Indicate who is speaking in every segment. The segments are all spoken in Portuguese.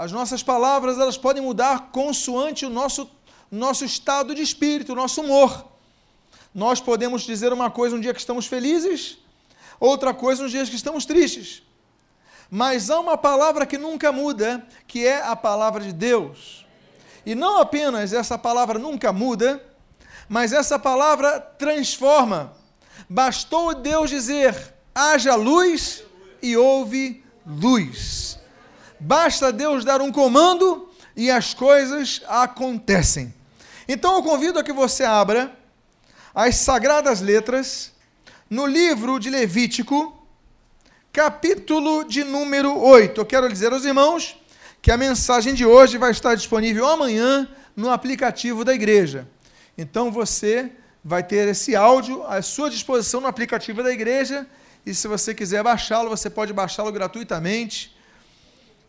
Speaker 1: As nossas palavras elas podem mudar consoante o nosso, nosso estado de espírito, o nosso humor. Nós podemos dizer uma coisa um dia que estamos felizes, outra coisa nos dias que estamos tristes. Mas há uma palavra que nunca muda, que é a palavra de Deus. E não apenas essa palavra nunca muda, mas essa palavra transforma. Bastou Deus dizer: haja luz e houve luz. Basta Deus dar um comando e as coisas acontecem. Então eu convido a que você abra as sagradas letras no livro de Levítico, capítulo de número 8. Eu quero dizer aos irmãos que a mensagem de hoje vai estar disponível amanhã no aplicativo da igreja. Então você vai ter esse áudio à sua disposição no aplicativo da igreja e se você quiser baixá-lo, você pode baixá-lo gratuitamente.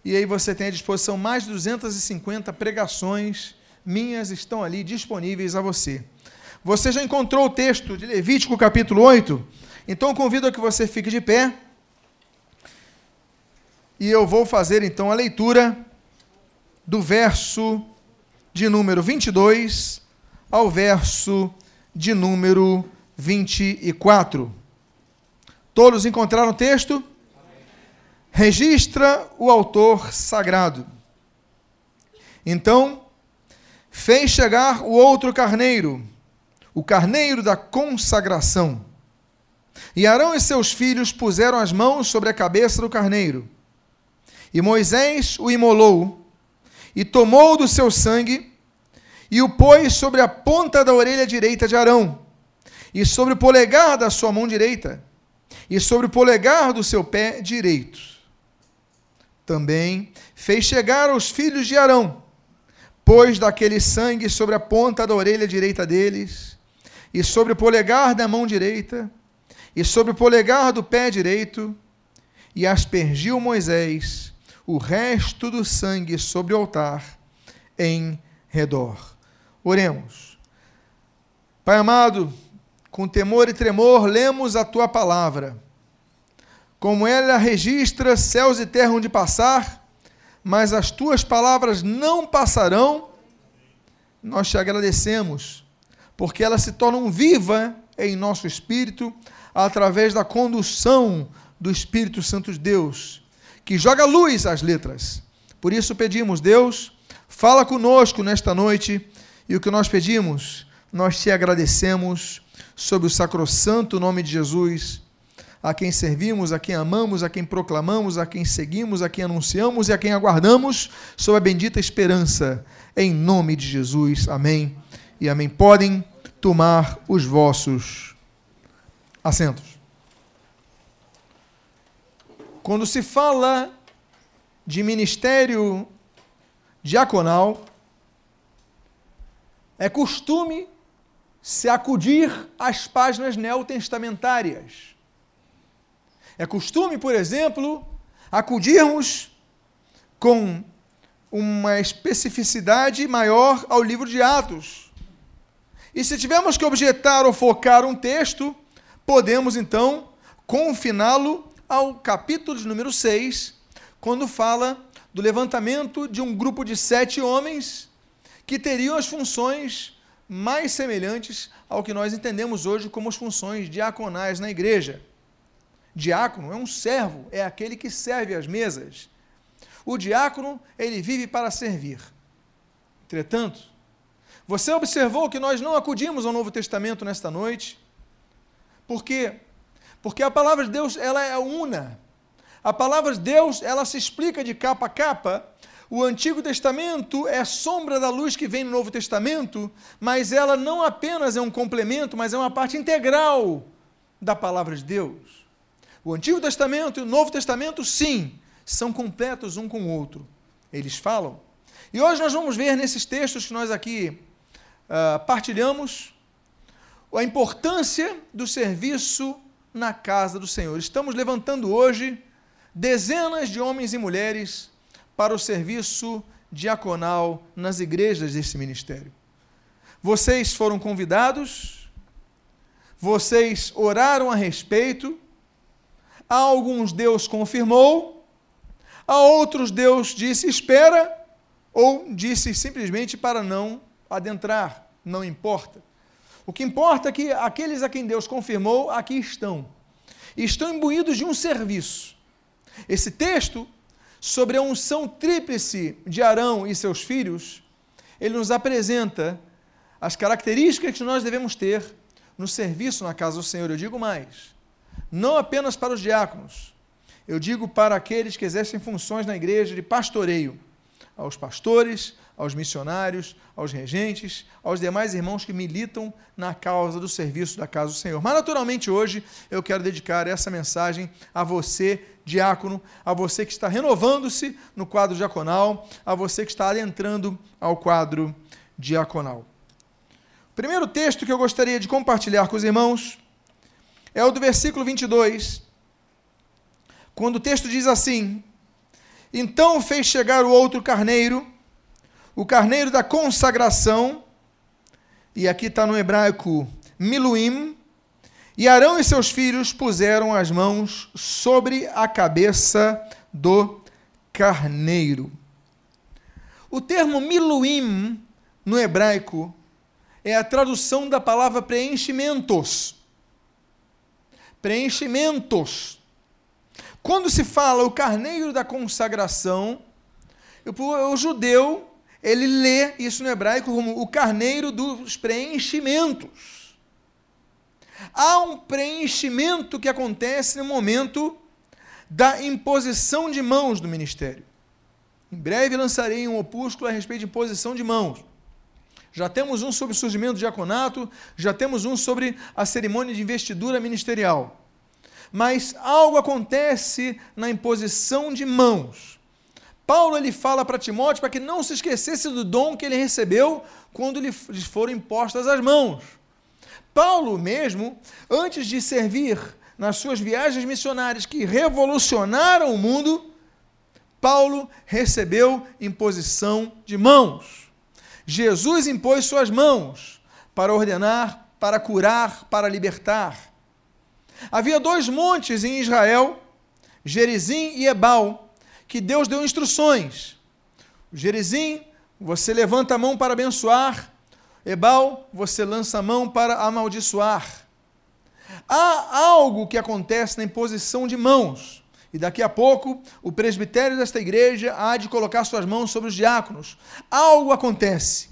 Speaker 1: E aí você tem à disposição mais de 250 pregações minhas estão ali disponíveis a você. Você já encontrou o texto de Levítico capítulo 8? Então convido a que você fique de pé. E eu vou fazer então a leitura do verso de número 22 ao verso de número 24. Todos encontraram o texto? Registra o autor sagrado. Então, fez chegar o outro carneiro o carneiro da consagração. E Arão e seus filhos puseram as mãos sobre a cabeça do carneiro. E Moisés o imolou, e tomou do seu sangue, e o pôs sobre a ponta da orelha direita de Arão, e sobre o polegar da sua mão direita, e sobre o polegar do seu pé direito. Também fez chegar aos filhos de Arão, pôs daquele sangue sobre a ponta da orelha direita deles, e sobre o polegar da mão direita, e sobre o polegar do pé direito, e aspergiu Moisés o resto do sangue sobre o altar em redor. Oremos. Pai amado, com temor e tremor, lemos a tua palavra. Como ela registra céus e terra onde passar, mas as tuas palavras não passarão, nós te agradecemos porque elas se tornam viva em nosso espírito através da condução do Espírito Santo de Deus, que joga luz às letras. Por isso pedimos, Deus, fala conosco nesta noite e o que nós pedimos, nós te agradecemos sob o sacrossanto nome de Jesus, a quem servimos, a quem amamos, a quem proclamamos, a quem seguimos, a quem anunciamos e a quem aguardamos, sob a bendita esperança, em nome de Jesus. Amém e amém. Podem tomar os vossos assentos. Quando se fala de ministério diaconal, é costume se acudir às páginas neotestamentárias. É costume, por exemplo, acudirmos com uma especificidade maior ao livro de Atos e se tivermos que objetar ou focar um texto, podemos então confiná-lo ao capítulo de número 6, quando fala do levantamento de um grupo de sete homens que teriam as funções mais semelhantes ao que nós entendemos hoje como as funções diaconais na igreja. Diácono é um servo, é aquele que serve às mesas. O diácono, ele vive para servir. Entretanto, você observou que nós não acudimos ao Novo Testamento nesta noite? Por quê? Porque a palavra de Deus ela é una. A palavra de Deus ela se explica de capa a capa. O Antigo Testamento é sombra da luz que vem no Novo Testamento, mas ela não apenas é um complemento, mas é uma parte integral da palavra de Deus. O Antigo Testamento e o Novo Testamento, sim, são completos um com o outro. Eles falam. E hoje nós vamos ver nesses textos que nós aqui uh, partilhamos a importância do serviço na casa do Senhor. Estamos levantando hoje dezenas de homens e mulheres para o serviço diaconal nas igrejas desse ministério. Vocês foram convidados, vocês oraram a respeito, a alguns Deus confirmou, A outros Deus disse: espera, ou disse simplesmente para não adentrar, não importa. O que importa é que aqueles a quem Deus confirmou, aqui estão. Estão imbuídos de um serviço. Esse texto, sobre a unção tríplice de Arão e seus filhos, ele nos apresenta as características que nós devemos ter no serviço na casa do Senhor. Eu digo mais, não apenas para os diáconos, eu digo para aqueles que exercem funções na igreja de pastoreio, aos pastores, aos missionários, aos regentes, aos demais irmãos que militam na causa do serviço da casa do Senhor. Mas, naturalmente, hoje eu quero dedicar essa mensagem a você, diácono, a você que está renovando-se no quadro diaconal, a você que está adentrando ao quadro diaconal. O primeiro texto que eu gostaria de compartilhar com os irmãos é o do versículo 22, quando o texto diz assim: Então fez chegar o outro carneiro, o carneiro da consagração, e aqui está no hebraico Miluim, e Arão e seus filhos puseram as mãos sobre a cabeça do carneiro. O termo Miluim, no hebraico, é a tradução da palavra preenchimentos. Preenchimentos. Quando se fala o carneiro da consagração, o, judeu, ele lê isso no hebraico como o carneiro dos preenchimentos. Há um preenchimento que acontece no momento da imposição de mãos do ministério. Em breve lançarei um opúsculo a respeito de imposição de mãos. Já temos um sobre o surgimento do diaconato, já temos um sobre a cerimônia de investidura ministerial. Mas algo acontece na imposição de mãos. Paulo ele fala para Timóteo para que não se esquecesse do dom que ele recebeu quando lhe foram impostas as mãos. Paulo mesmo, antes de servir nas suas viagens missionárias que revolucionaram o mundo, Paulo recebeu imposição de mãos. Jesus impôs suas mãos para ordenar, para curar, para libertar. Havia dois montes em Israel, Gerizim e Ebal, que Deus deu instruções. Gerizim, você levanta a mão para abençoar, Ebal, você lança a mão para amaldiçoar. Há algo que acontece na imposição de mãos. E daqui a pouco, o presbitério desta igreja há de colocar suas mãos sobre os diáconos. Algo acontece.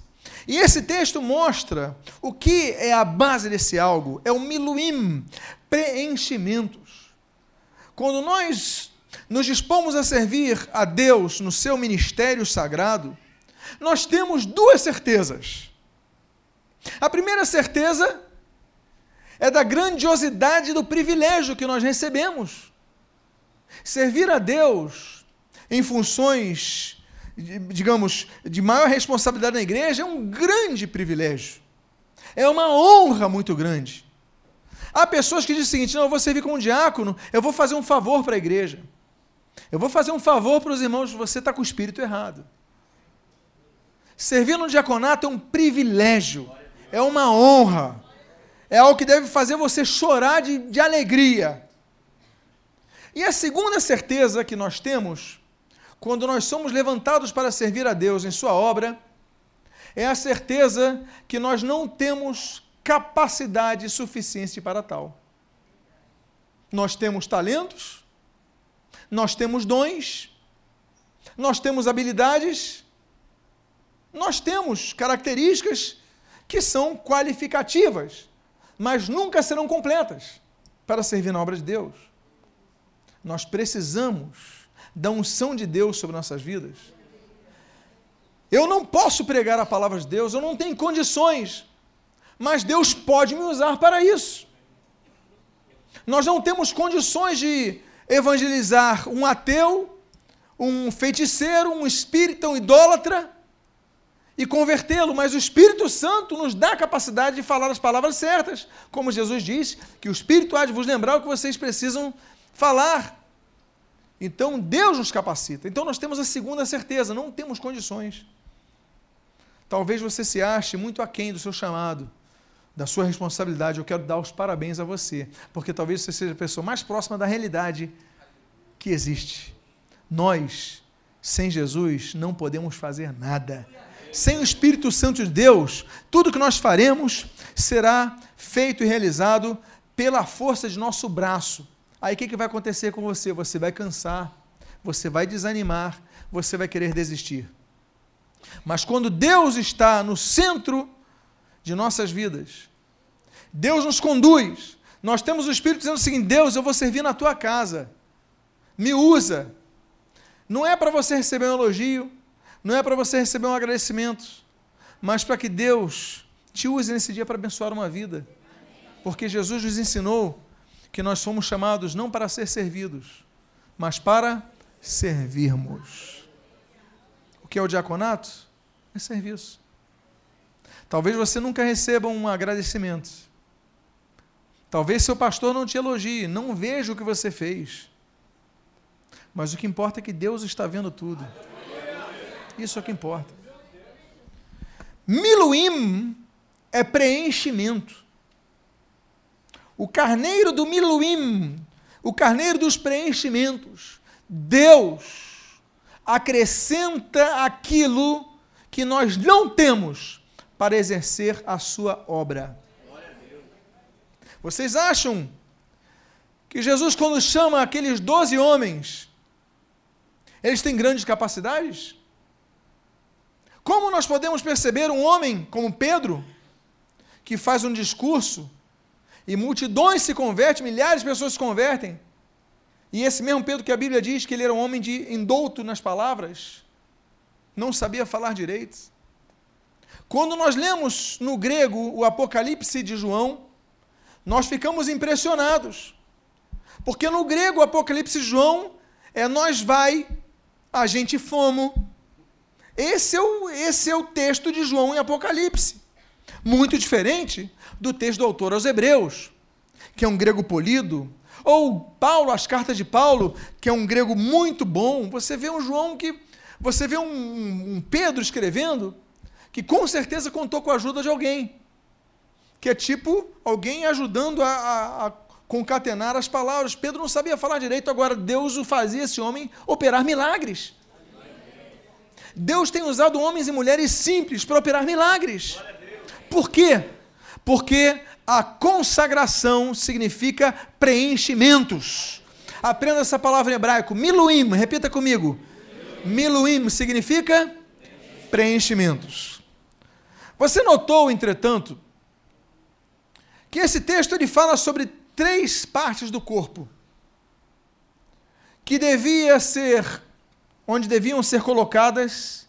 Speaker 1: E esse texto mostra o que é a base desse algo: é o miluim, preenchimentos. Quando nós nos dispomos a servir a Deus no seu ministério sagrado, nós temos duas certezas. A primeira certeza é da grandiosidade do privilégio que nós recebemos. Servir a Deus em funções, digamos, de maior responsabilidade na igreja é um grande privilégio. É uma honra muito grande. Há pessoas que dizem o seguinte: não, eu vou servir como diácono, eu vou fazer um favor para a igreja. Eu vou fazer um favor para os irmãos, você está com o espírito errado. Servir no diaconato é um privilégio, é uma honra, é algo que deve fazer você chorar de, de alegria. E a segunda certeza que nós temos, quando nós somos levantados para servir a Deus em Sua obra, é a certeza que nós não temos capacidade suficiente para tal. Nós temos talentos, nós temos dons, nós temos habilidades, nós temos características que são qualificativas, mas nunca serão completas para servir na obra de Deus. Nós precisamos da unção de Deus sobre nossas vidas. Eu não posso pregar a palavra de Deus, eu não tenho condições, mas Deus pode me usar para isso. Nós não temos condições de evangelizar um ateu, um feiticeiro, um espírita, um idólatra e convertê-lo, mas o Espírito Santo nos dá a capacidade de falar as palavras certas, como Jesus diz, que o Espírito há de vos lembrar o que vocês precisam falar. Então Deus nos capacita. Então nós temos a segunda certeza, não temos condições. Talvez você se ache muito aquém do seu chamado, da sua responsabilidade. Eu quero dar os parabéns a você, porque talvez você seja a pessoa mais próxima da realidade que existe. nós, sem Jesus, não podemos fazer nada. Sem o Espírito Santo de Deus, tudo que nós faremos será feito e realizado pela força de nosso braço. Aí o que, que vai acontecer com você? Você vai cansar, você vai desanimar, você vai querer desistir. Mas quando Deus está no centro de nossas vidas, Deus nos conduz, nós temos o Espírito dizendo seguinte: Deus, eu vou servir na tua casa, me usa. Não é para você receber um elogio, não é para você receber um agradecimento, mas para que Deus te use nesse dia para abençoar uma vida. Porque Jesus nos ensinou que nós fomos chamados não para ser servidos, mas para servirmos. O que é o diaconato? É serviço. Talvez você nunca receba um agradecimento. Talvez seu pastor não te elogie, não veja o que você fez. Mas o que importa é que Deus está vendo tudo. Isso é o que importa. Miluim é preenchimento. O carneiro do Miluim, o carneiro dos preenchimentos. Deus acrescenta aquilo que nós não temos para exercer a sua obra. Vocês acham que Jesus, quando chama aqueles doze homens, eles têm grandes capacidades? Como nós podemos perceber um homem como Pedro, que faz um discurso e multidões se convertem, milhares de pessoas se convertem. E esse mesmo Pedro que a Bíblia diz que ele era um homem de indouto nas palavras, não sabia falar direito. Quando nós lemos no grego o Apocalipse de João, nós ficamos impressionados. Porque no grego o Apocalipse de João é nós vai, a gente fomo. Esse é o, esse é o texto de João em Apocalipse. Muito diferente do texto do autor aos Hebreus, que é um grego polido, ou Paulo, as cartas de Paulo, que é um grego muito bom. Você vê um João que. Você vê um, um Pedro escrevendo que com certeza contou com a ajuda de alguém. Que é tipo alguém ajudando a, a, a concatenar as palavras. Pedro não sabia falar direito, agora Deus o fazia esse homem operar milagres. Deus tem usado homens e mulheres simples para operar milagres. Por quê? Porque a consagração significa preenchimentos. Aprenda essa palavra em hebraico, miluim, repita comigo. Miluim significa preenchimentos. Você notou, entretanto, que esse texto ele fala sobre três partes do corpo que devia ser onde deviam ser colocadas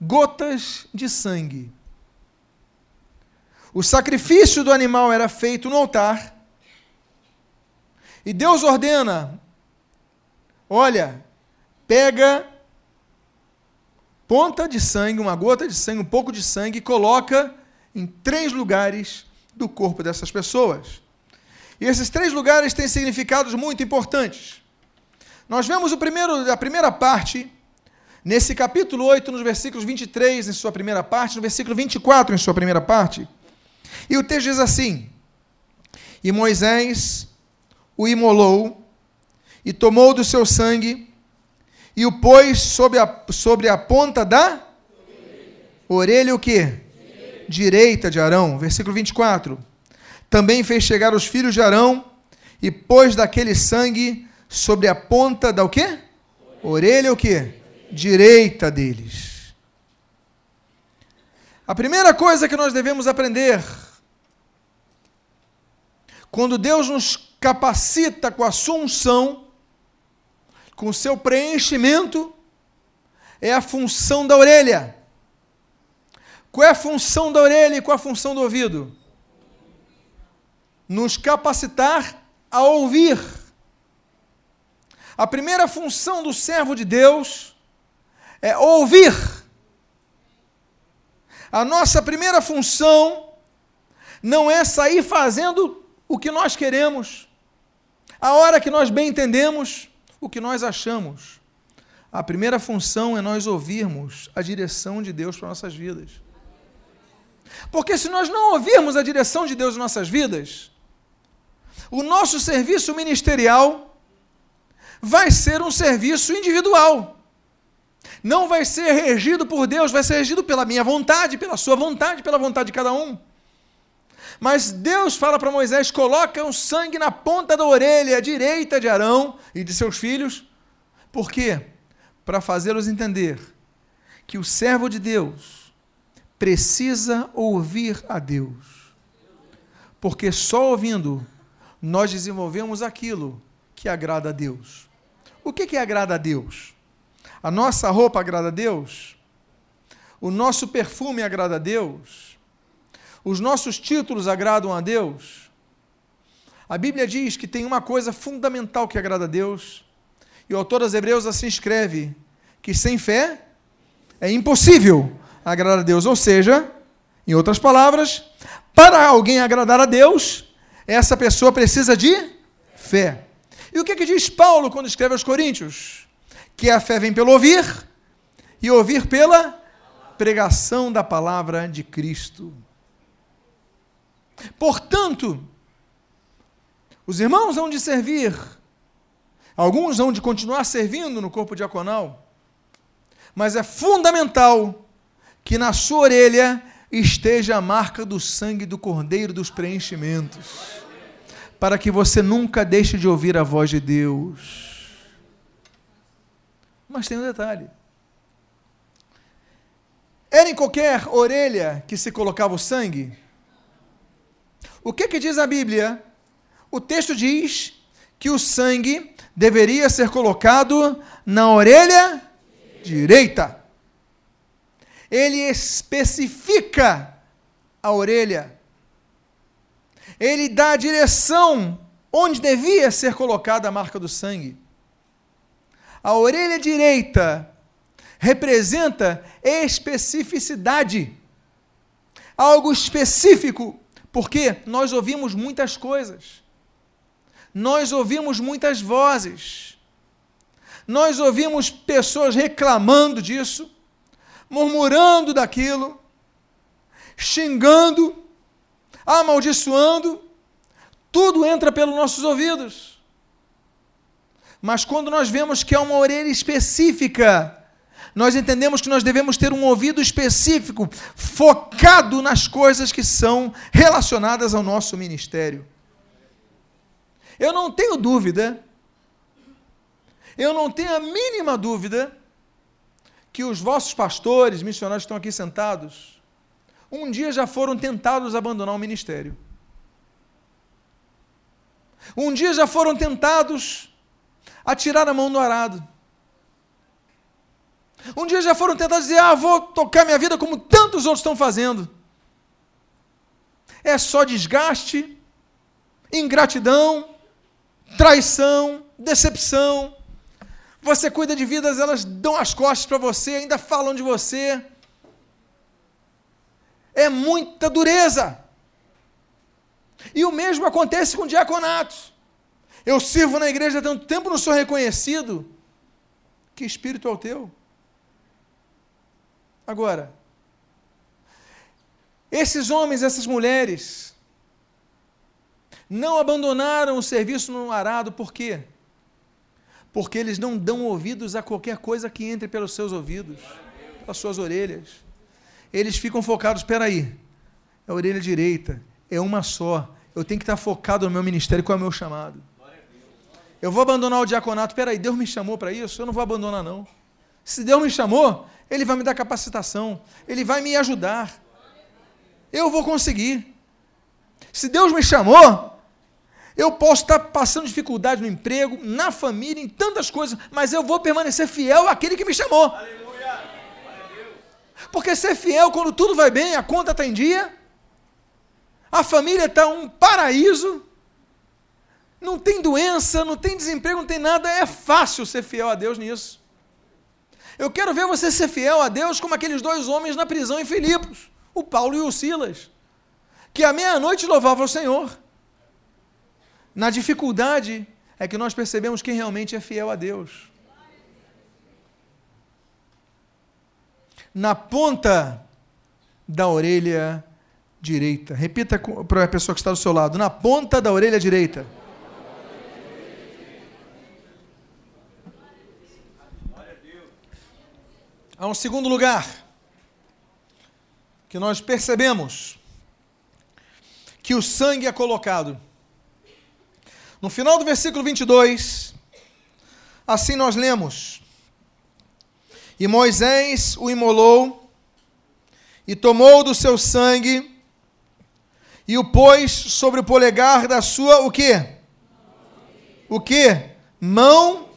Speaker 1: gotas de sangue. O sacrifício do animal era feito no altar. E Deus ordena: olha, pega ponta de sangue, uma gota de sangue, um pouco de sangue, e coloca em três lugares do corpo dessas pessoas. E esses três lugares têm significados muito importantes. Nós vemos o primeiro, a primeira parte, nesse capítulo 8, nos versículos 23, em sua primeira parte, no versículo 24, em sua primeira parte e o texto diz assim: E Moisés o imolou, e tomou do seu sangue, e o pôs sobre a, sobre a ponta da orelha, o que? Direita. De Arão. Versículo 24. Também fez chegar os filhos de Arão, e pôs daquele sangue sobre a ponta da o quê? Orelha o quê? Direita deles. A primeira coisa que nós devemos aprender quando Deus nos capacita com a sua unção, com o seu preenchimento, é a função da orelha. Qual é a função da orelha e qual é a função do ouvido? Nos capacitar a ouvir. A primeira função do servo de Deus é ouvir. A nossa primeira função não é sair fazendo o que nós queremos, a hora que nós bem entendemos, o que nós achamos. A primeira função é nós ouvirmos a direção de Deus para nossas vidas. Porque se nós não ouvirmos a direção de Deus em nossas vidas, o nosso serviço ministerial vai ser um serviço individual. Não vai ser regido por Deus, vai ser regido pela minha vontade, pela sua vontade, pela vontade de cada um. Mas Deus fala para Moisés: coloca o sangue na ponta da orelha direita de Arão e de seus filhos. Por quê? Para fazê-los entender que o servo de Deus precisa ouvir a Deus. Porque só ouvindo nós desenvolvemos aquilo que agrada a Deus. O que, que agrada a Deus? A nossa roupa agrada a Deus? O nosso perfume agrada a Deus? Os nossos títulos agradam a Deus? A Bíblia diz que tem uma coisa fundamental que agrada a Deus, e o autor das Hebreus assim escreve: que sem fé é impossível agradar a Deus. Ou seja, em outras palavras, para alguém agradar a Deus, essa pessoa precisa de fé. E o que, que diz Paulo quando escreve aos Coríntios? Que a fé vem pelo ouvir e ouvir pela pregação da palavra de Cristo. Portanto, os irmãos hão de servir, alguns hão de continuar servindo no corpo diaconal, mas é fundamental que na sua orelha esteja a marca do sangue do cordeiro dos preenchimentos para que você nunca deixe de ouvir a voz de Deus. Mas tem um detalhe. Era em qualquer orelha que se colocava o sangue? O que, que diz a Bíblia? O texto diz que o sangue deveria ser colocado na orelha direita. Ele especifica a orelha ele dá a direção onde devia ser colocada a marca do sangue. A orelha direita representa especificidade, algo específico, porque nós ouvimos muitas coisas, nós ouvimos muitas vozes, nós ouvimos pessoas reclamando disso, murmurando daquilo, xingando, amaldiçoando, tudo entra pelos nossos ouvidos. Mas quando nós vemos que há uma orelha específica, nós entendemos que nós devemos ter um ouvido específico, focado nas coisas que são relacionadas ao nosso ministério. Eu não tenho dúvida, eu não tenho a mínima dúvida que os vossos pastores, missionários que estão aqui sentados, um dia já foram tentados abandonar o ministério. Um dia já foram tentados a tirar a mão do arado. Um dia já foram tentados dizer: Ah, vou tocar minha vida como tantos outros estão fazendo. É só desgaste, ingratidão, traição, decepção. Você cuida de vidas, elas dão as costas para você, ainda falam de você é muita dureza. E o mesmo acontece com diaconatos. Eu sirvo na igreja há tanto tempo, não sou reconhecido. Que espírito é o teu? Agora, esses homens, essas mulheres, não abandonaram o serviço no arado, por quê? Porque eles não dão ouvidos a qualquer coisa que entre pelos seus ouvidos, pelas suas orelhas eles ficam focados, espera aí, é a orelha direita, é uma só. Eu tenho que estar focado no meu ministério, qual é o meu chamado. Eu vou abandonar o diaconato, espera aí, Deus me chamou para isso? Eu não vou abandonar não. Se Deus me chamou, Ele vai me dar capacitação, Ele vai me ajudar. Eu vou conseguir. Se Deus me chamou, eu posso estar passando dificuldade no emprego, na família, em tantas coisas, mas eu vou permanecer fiel àquele que me chamou. Aleluia. Porque ser fiel quando tudo vai bem, a conta está em dia, a família está um paraíso, não tem doença, não tem desemprego, não tem nada, é fácil ser fiel a Deus nisso. Eu quero ver você ser fiel a Deus como aqueles dois homens na prisão em Filipos, o Paulo e o Silas, que à meia-noite louvavam o Senhor. Na dificuldade é que nós percebemos quem realmente é fiel a Deus. na ponta da orelha direita. Repita para a pessoa que está do seu lado: na ponta da orelha direita. Há um segundo lugar que nós percebemos que o sangue é colocado. No final do versículo 22, assim nós lemos: E Moisés o imolou e tomou do seu sangue e o pôs sobre o polegar da sua o quê? O quê? Mão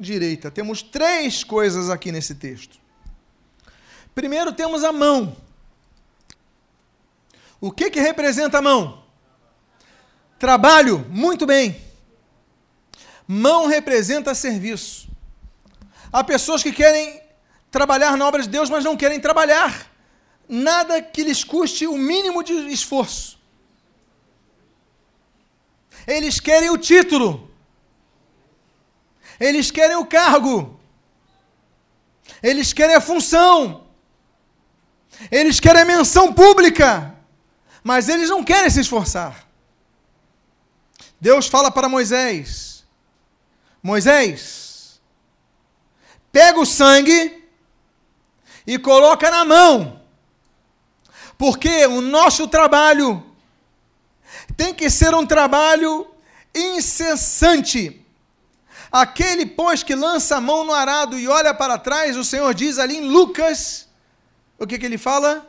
Speaker 1: direita. Temos três coisas aqui nesse texto. Primeiro temos a mão. O que que representa a mão? Trabalho, muito bem. Mão representa serviço. Há pessoas que querem trabalhar na obra de Deus, mas não querem trabalhar nada que lhes custe o mínimo de esforço. Eles querem o título. Eles querem o cargo. Eles querem a função. Eles querem a menção pública. Mas eles não querem se esforçar. Deus fala para Moisés: Moisés, pega o sangue e coloca na mão porque o nosso trabalho tem que ser um trabalho incessante. Aquele, pois, que lança a mão no arado e olha para trás, o Senhor diz ali em Lucas, o que, que ele fala?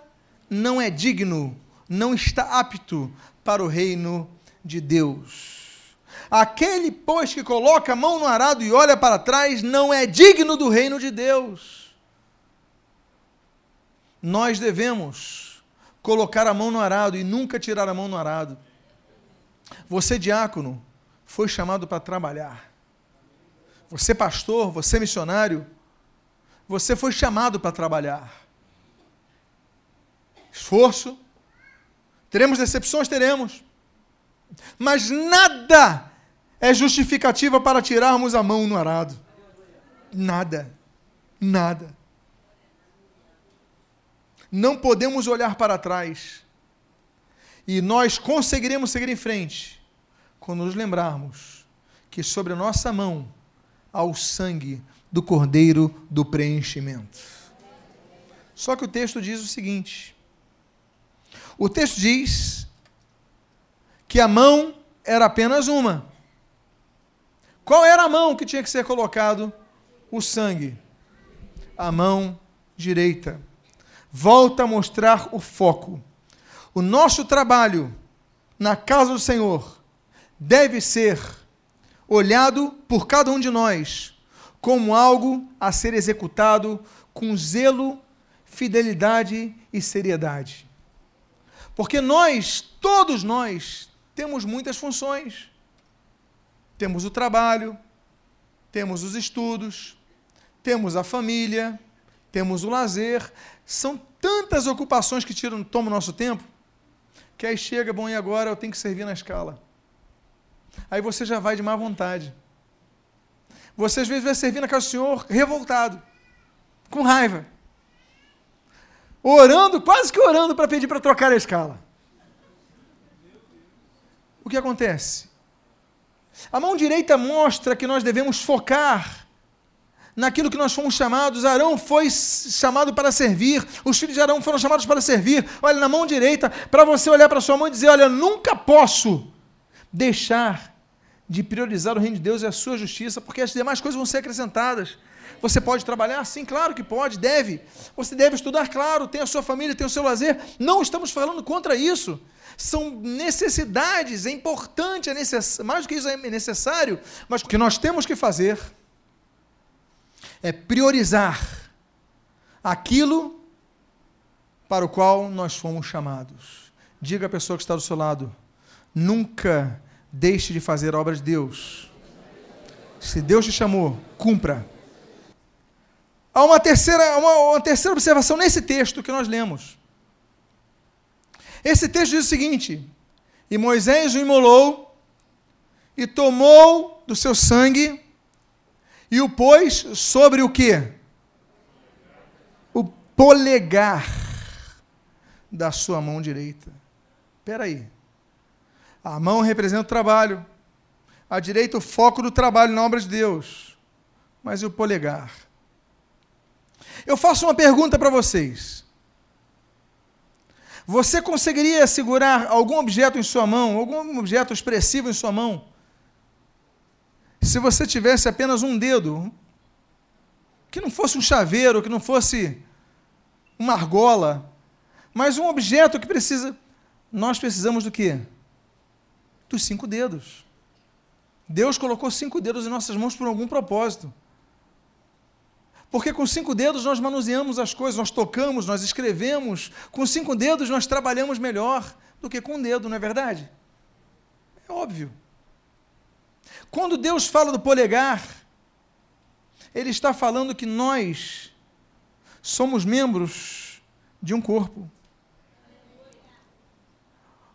Speaker 1: Não é digno, não está apto para o reino de Deus. Aquele, pois, que coloca a mão no arado e olha para trás, não é digno do reino de Deus. Nós devemos colocar a mão no arado e nunca tirar a mão no arado. Você, diácono, foi chamado para trabalhar. Você, pastor, você, missionário, você foi chamado para trabalhar. Esforço. Teremos decepções? Teremos. Mas nada é justificativa para tirarmos a mão no arado. Nada. Nada não podemos olhar para trás. E nós conseguiremos seguir em frente quando nos lembrarmos que sobre a nossa mão há o sangue do Cordeiro do preenchimento. Só que o texto diz o seguinte: o texto diz que a mão era apenas uma. Qual era a mão que tinha que ser colocado o sangue? A mão direita volta a mostrar o foco. O nosso trabalho na casa do Senhor deve ser olhado por cada um de nós como algo a ser executado com zelo, fidelidade e seriedade. Porque nós, todos nós, temos muitas funções. Temos o trabalho, temos os estudos, temos a família, temos o lazer, são tantas ocupações que tiram, tomam o nosso tempo, que aí chega, bom, e agora eu tenho que servir na escala. Aí você já vai de má vontade. Você às vezes vai servir na casa do Senhor revoltado, com raiva, orando, quase que orando para pedir para trocar a escala. O que acontece? A mão direita mostra que nós devemos focar naquilo que nós fomos chamados. Arão foi chamado para servir, os filhos de Arão foram chamados para servir. Olha, na mão direita, para você olhar para sua mão e dizer: Olha, nunca posso deixar de priorizar o reino de Deus e a sua justiça, porque as demais coisas vão ser acrescentadas. Você pode trabalhar? Sim, claro que pode, deve. Você deve estudar, claro, tem a sua família, tem o seu lazer. Não estamos falando contra isso. São necessidades, é importante, é necess... mais do que isso é necessário, mas o que nós temos que fazer é priorizar aquilo para o qual nós fomos chamados. Diga à pessoa que está do seu lado: nunca deixe de fazer a obra de Deus. Se Deus te chamou, cumpra. Há uma terceira, uma, uma terceira observação nesse texto que nós lemos. Esse texto diz o seguinte: E Moisés o imolou e tomou do seu sangue e o pôs sobre o quê? O polegar da sua mão direita. Espera aí. A mão representa o trabalho. A direita, o foco do trabalho na obra de Deus. Mas e o polegar? Eu faço uma pergunta para vocês. Você conseguiria segurar algum objeto em sua mão, algum objeto expressivo em sua mão, se você tivesse apenas um dedo, que não fosse um chaveiro, que não fosse uma argola, mas um objeto que precisa. Nós precisamos do quê? Dos cinco dedos. Deus colocou cinco dedos em nossas mãos por algum propósito. Porque com cinco dedos nós manuseamos as coisas, nós tocamos, nós escrevemos. Com cinco dedos nós trabalhamos melhor do que com um dedo, não é verdade? É óbvio. Quando Deus fala do polegar, Ele está falando que nós somos membros de um corpo.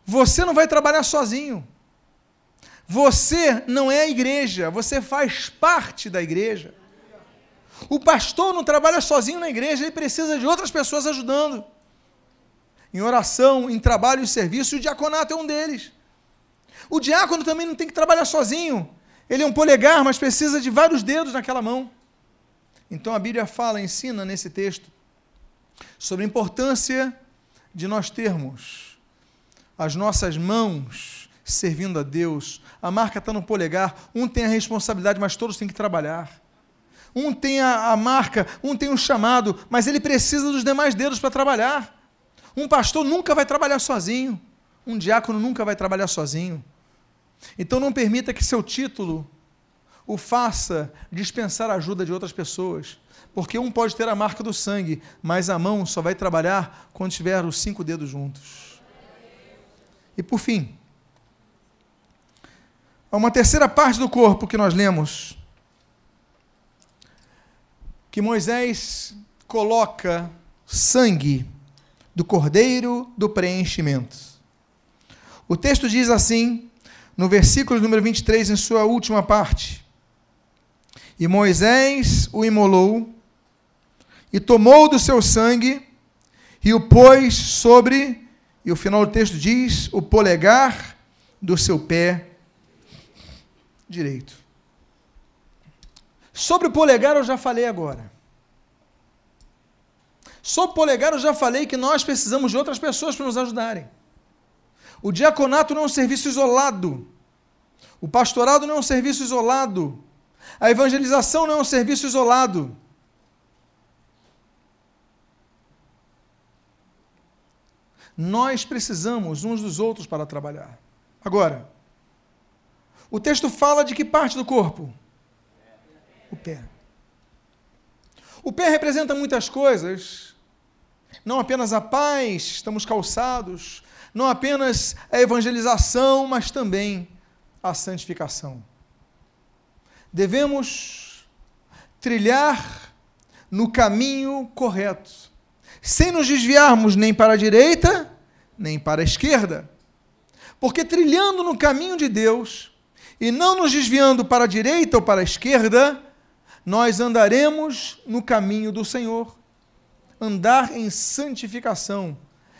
Speaker 1: Você não vai trabalhar sozinho. Você não é a igreja, você faz parte da igreja. O pastor não trabalha sozinho na igreja, ele precisa de outras pessoas ajudando. Em oração, em trabalho e serviço, o diaconato é um deles. O diácono também não tem que trabalhar sozinho. Ele é um polegar, mas precisa de vários dedos naquela mão. Então a Bíblia fala, ensina nesse texto, sobre a importância de nós termos as nossas mãos servindo a Deus. A marca está no polegar, um tem a responsabilidade, mas todos têm que trabalhar. Um tem a, a marca, um tem o um chamado, mas ele precisa dos demais dedos para trabalhar. Um pastor nunca vai trabalhar sozinho. Um diácono nunca vai trabalhar sozinho. Então não permita que seu título o faça dispensar a ajuda de outras pessoas. Porque um pode ter a marca do sangue, mas a mão só vai trabalhar quando tiver os cinco dedos juntos. E por fim, há uma terceira parte do corpo que nós lemos que Moisés coloca sangue do cordeiro do preenchimento. O texto diz assim, no versículo número 23, em sua última parte: E Moisés o imolou, e tomou do seu sangue, e o pôs sobre, e o final do texto diz, o polegar do seu pé direito. Sobre o polegar eu já falei agora. Sobre o polegar eu já falei que nós precisamos de outras pessoas para nos ajudarem. O diaconato não é um serviço isolado. O pastorado não é um serviço isolado. A evangelização não é um serviço isolado. Nós precisamos uns dos outros para trabalhar. Agora, o texto fala de que parte do corpo? O pé. O pé representa muitas coisas, não apenas a paz, estamos calçados, não apenas a evangelização, mas também a santificação. Devemos trilhar no caminho correto, sem nos desviarmos nem para a direita, nem para a esquerda. Porque trilhando no caminho de Deus e não nos desviando para a direita ou para a esquerda, nós andaremos no caminho do Senhor. Andar em santificação,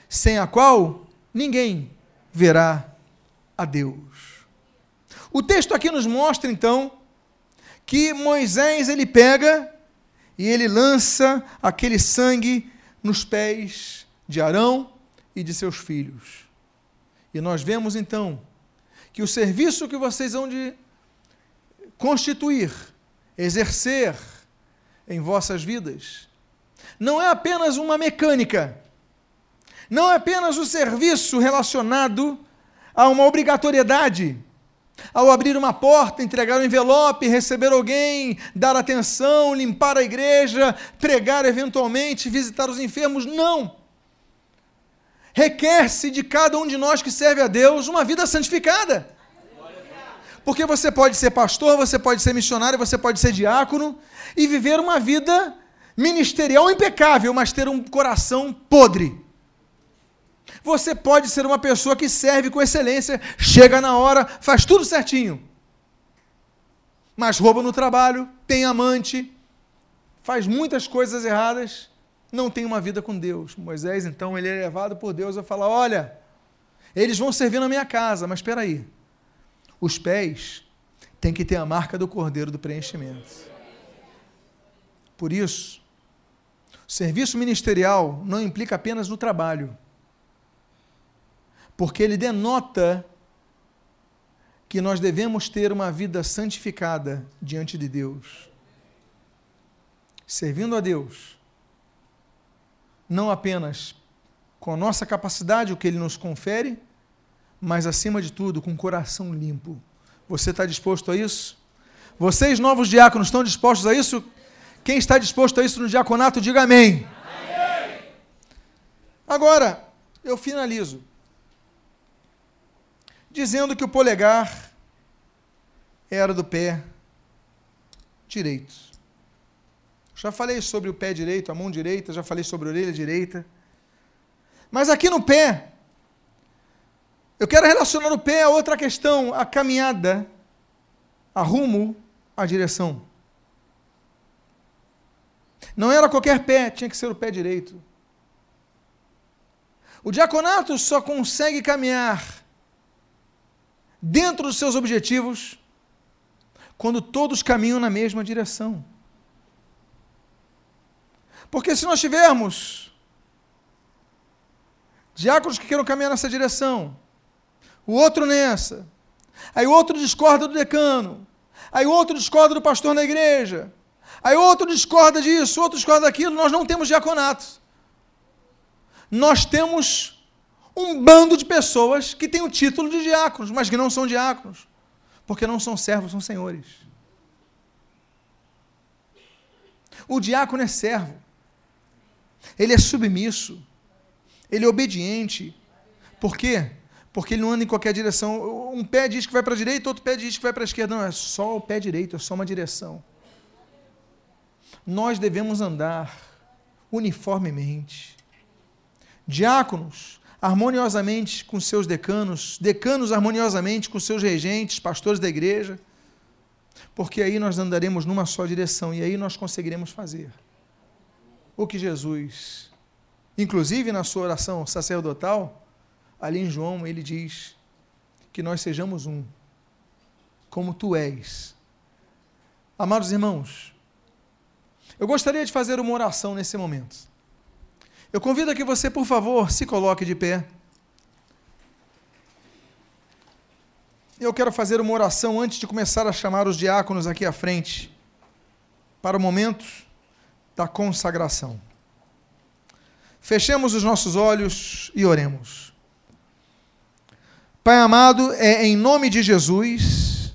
Speaker 1: sem a qual ninguém verá a Deus. O texto aqui nos mostra então que Moisés ele pega e ele lança aquele sangue nos pés de Arão e de seus filhos. E nós vemos então que o serviço que vocês vão de constituir exercer em vossas vidas. Não é apenas uma mecânica, não é apenas o serviço relacionado a uma obrigatoriedade, ao abrir uma porta, entregar um envelope, receber alguém, dar atenção, limpar a igreja, pregar eventualmente, visitar os enfermos. Não! Requer-se de cada um de nós que serve a Deus uma vida santificada. Porque você pode ser pastor, você pode ser missionário, você pode ser diácono e viver uma vida ministerial impecável, mas ter um coração podre. Você pode ser uma pessoa que serve com excelência, chega na hora, faz tudo certinho. Mas rouba no trabalho, tem amante, faz muitas coisas erradas, não tem uma vida com Deus. Moisés, então, ele é levado por Deus a falar: olha, eles vão servir na minha casa, mas espera aí os pés têm que ter a marca do cordeiro do preenchimento. Por isso, serviço ministerial não implica apenas no trabalho, porque ele denota que nós devemos ter uma vida santificada diante de Deus, servindo a Deus, não apenas com a nossa capacidade, o que Ele nos confere, mas acima de tudo, com o coração limpo. Você está disposto a isso? Vocês, novos diáconos, estão dispostos a isso? Quem está disposto a isso no diaconato, diga amém. amém. Agora, eu finalizo dizendo que o polegar era do pé direito. Já falei sobre o pé direito, a mão direita, já falei sobre a orelha direita. Mas aqui no pé, eu quero relacionar o pé a outra questão, a caminhada, a rumo, a direção. Não era qualquer pé, tinha que ser o pé direito. O diaconato só consegue caminhar dentro dos seus objetivos, quando todos caminham na mesma direção. Porque se nós tivermos diáconos que queiram caminhar nessa direção, o outro nessa, aí o outro discorda do decano, aí o outro discorda do pastor na igreja, aí o outro discorda disso, outro discorda daquilo, nós não temos diaconato. Nós temos um bando de pessoas que têm o título de diáconos, mas que não são diáconos, porque não são servos, são senhores. O diácono é servo, ele é submisso, ele é obediente. Por quê? Porque ele não anda em qualquer direção. Um pé diz que vai para a direita, outro pé diz que vai para a esquerda. Não, é só o pé direito, é só uma direção. Nós devemos andar uniformemente. Diáconos harmoniosamente com seus decanos, decanos harmoniosamente com seus regentes, pastores da igreja, porque aí nós andaremos numa só direção e aí nós conseguiremos fazer o que Jesus, inclusive na sua oração sacerdotal, ali em João, ele diz que nós sejamos um, como tu és. Amados irmãos, eu gostaria de fazer uma oração nesse momento. Eu convido a que você, por favor, se coloque de pé. Eu quero fazer uma oração antes de começar a chamar os diáconos aqui à frente, para o momento da consagração. Fechemos os nossos olhos e oremos. Pai amado, é em nome de Jesus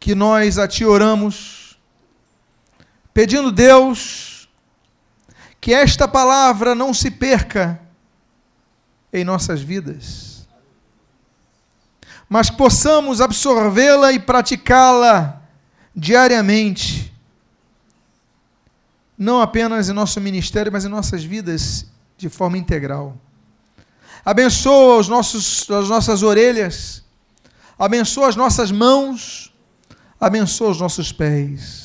Speaker 1: que nós a Ti oramos, pedindo, Deus, que esta palavra não se perca em nossas vidas, mas possamos absorvê-la e praticá-la diariamente, não apenas em nosso ministério, mas em nossas vidas de forma integral. Abençoa os nossos, as nossas orelhas, abençoa as nossas mãos, abençoa os nossos pés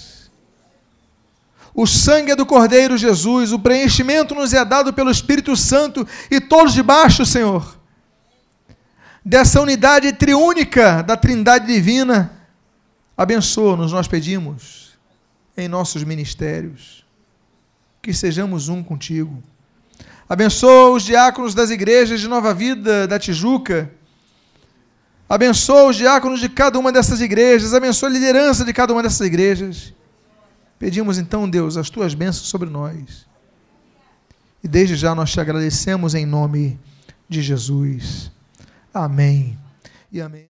Speaker 1: o sangue é do Cordeiro Jesus, o preenchimento nos é dado pelo Espírito Santo e todos debaixo, Senhor, dessa unidade triúnica da Trindade Divina. Abençoa-nos, nós pedimos, em nossos ministérios, que sejamos um contigo. Abençoa os diáconos das igrejas de Nova Vida, da Tijuca. Abençoa os diáconos de cada uma dessas igrejas. Abençoa a liderança de cada uma dessas igrejas Pedimos então, Deus, as tuas bênçãos sobre nós. E desde já nós te agradecemos em nome de Jesus. Amém. E amém.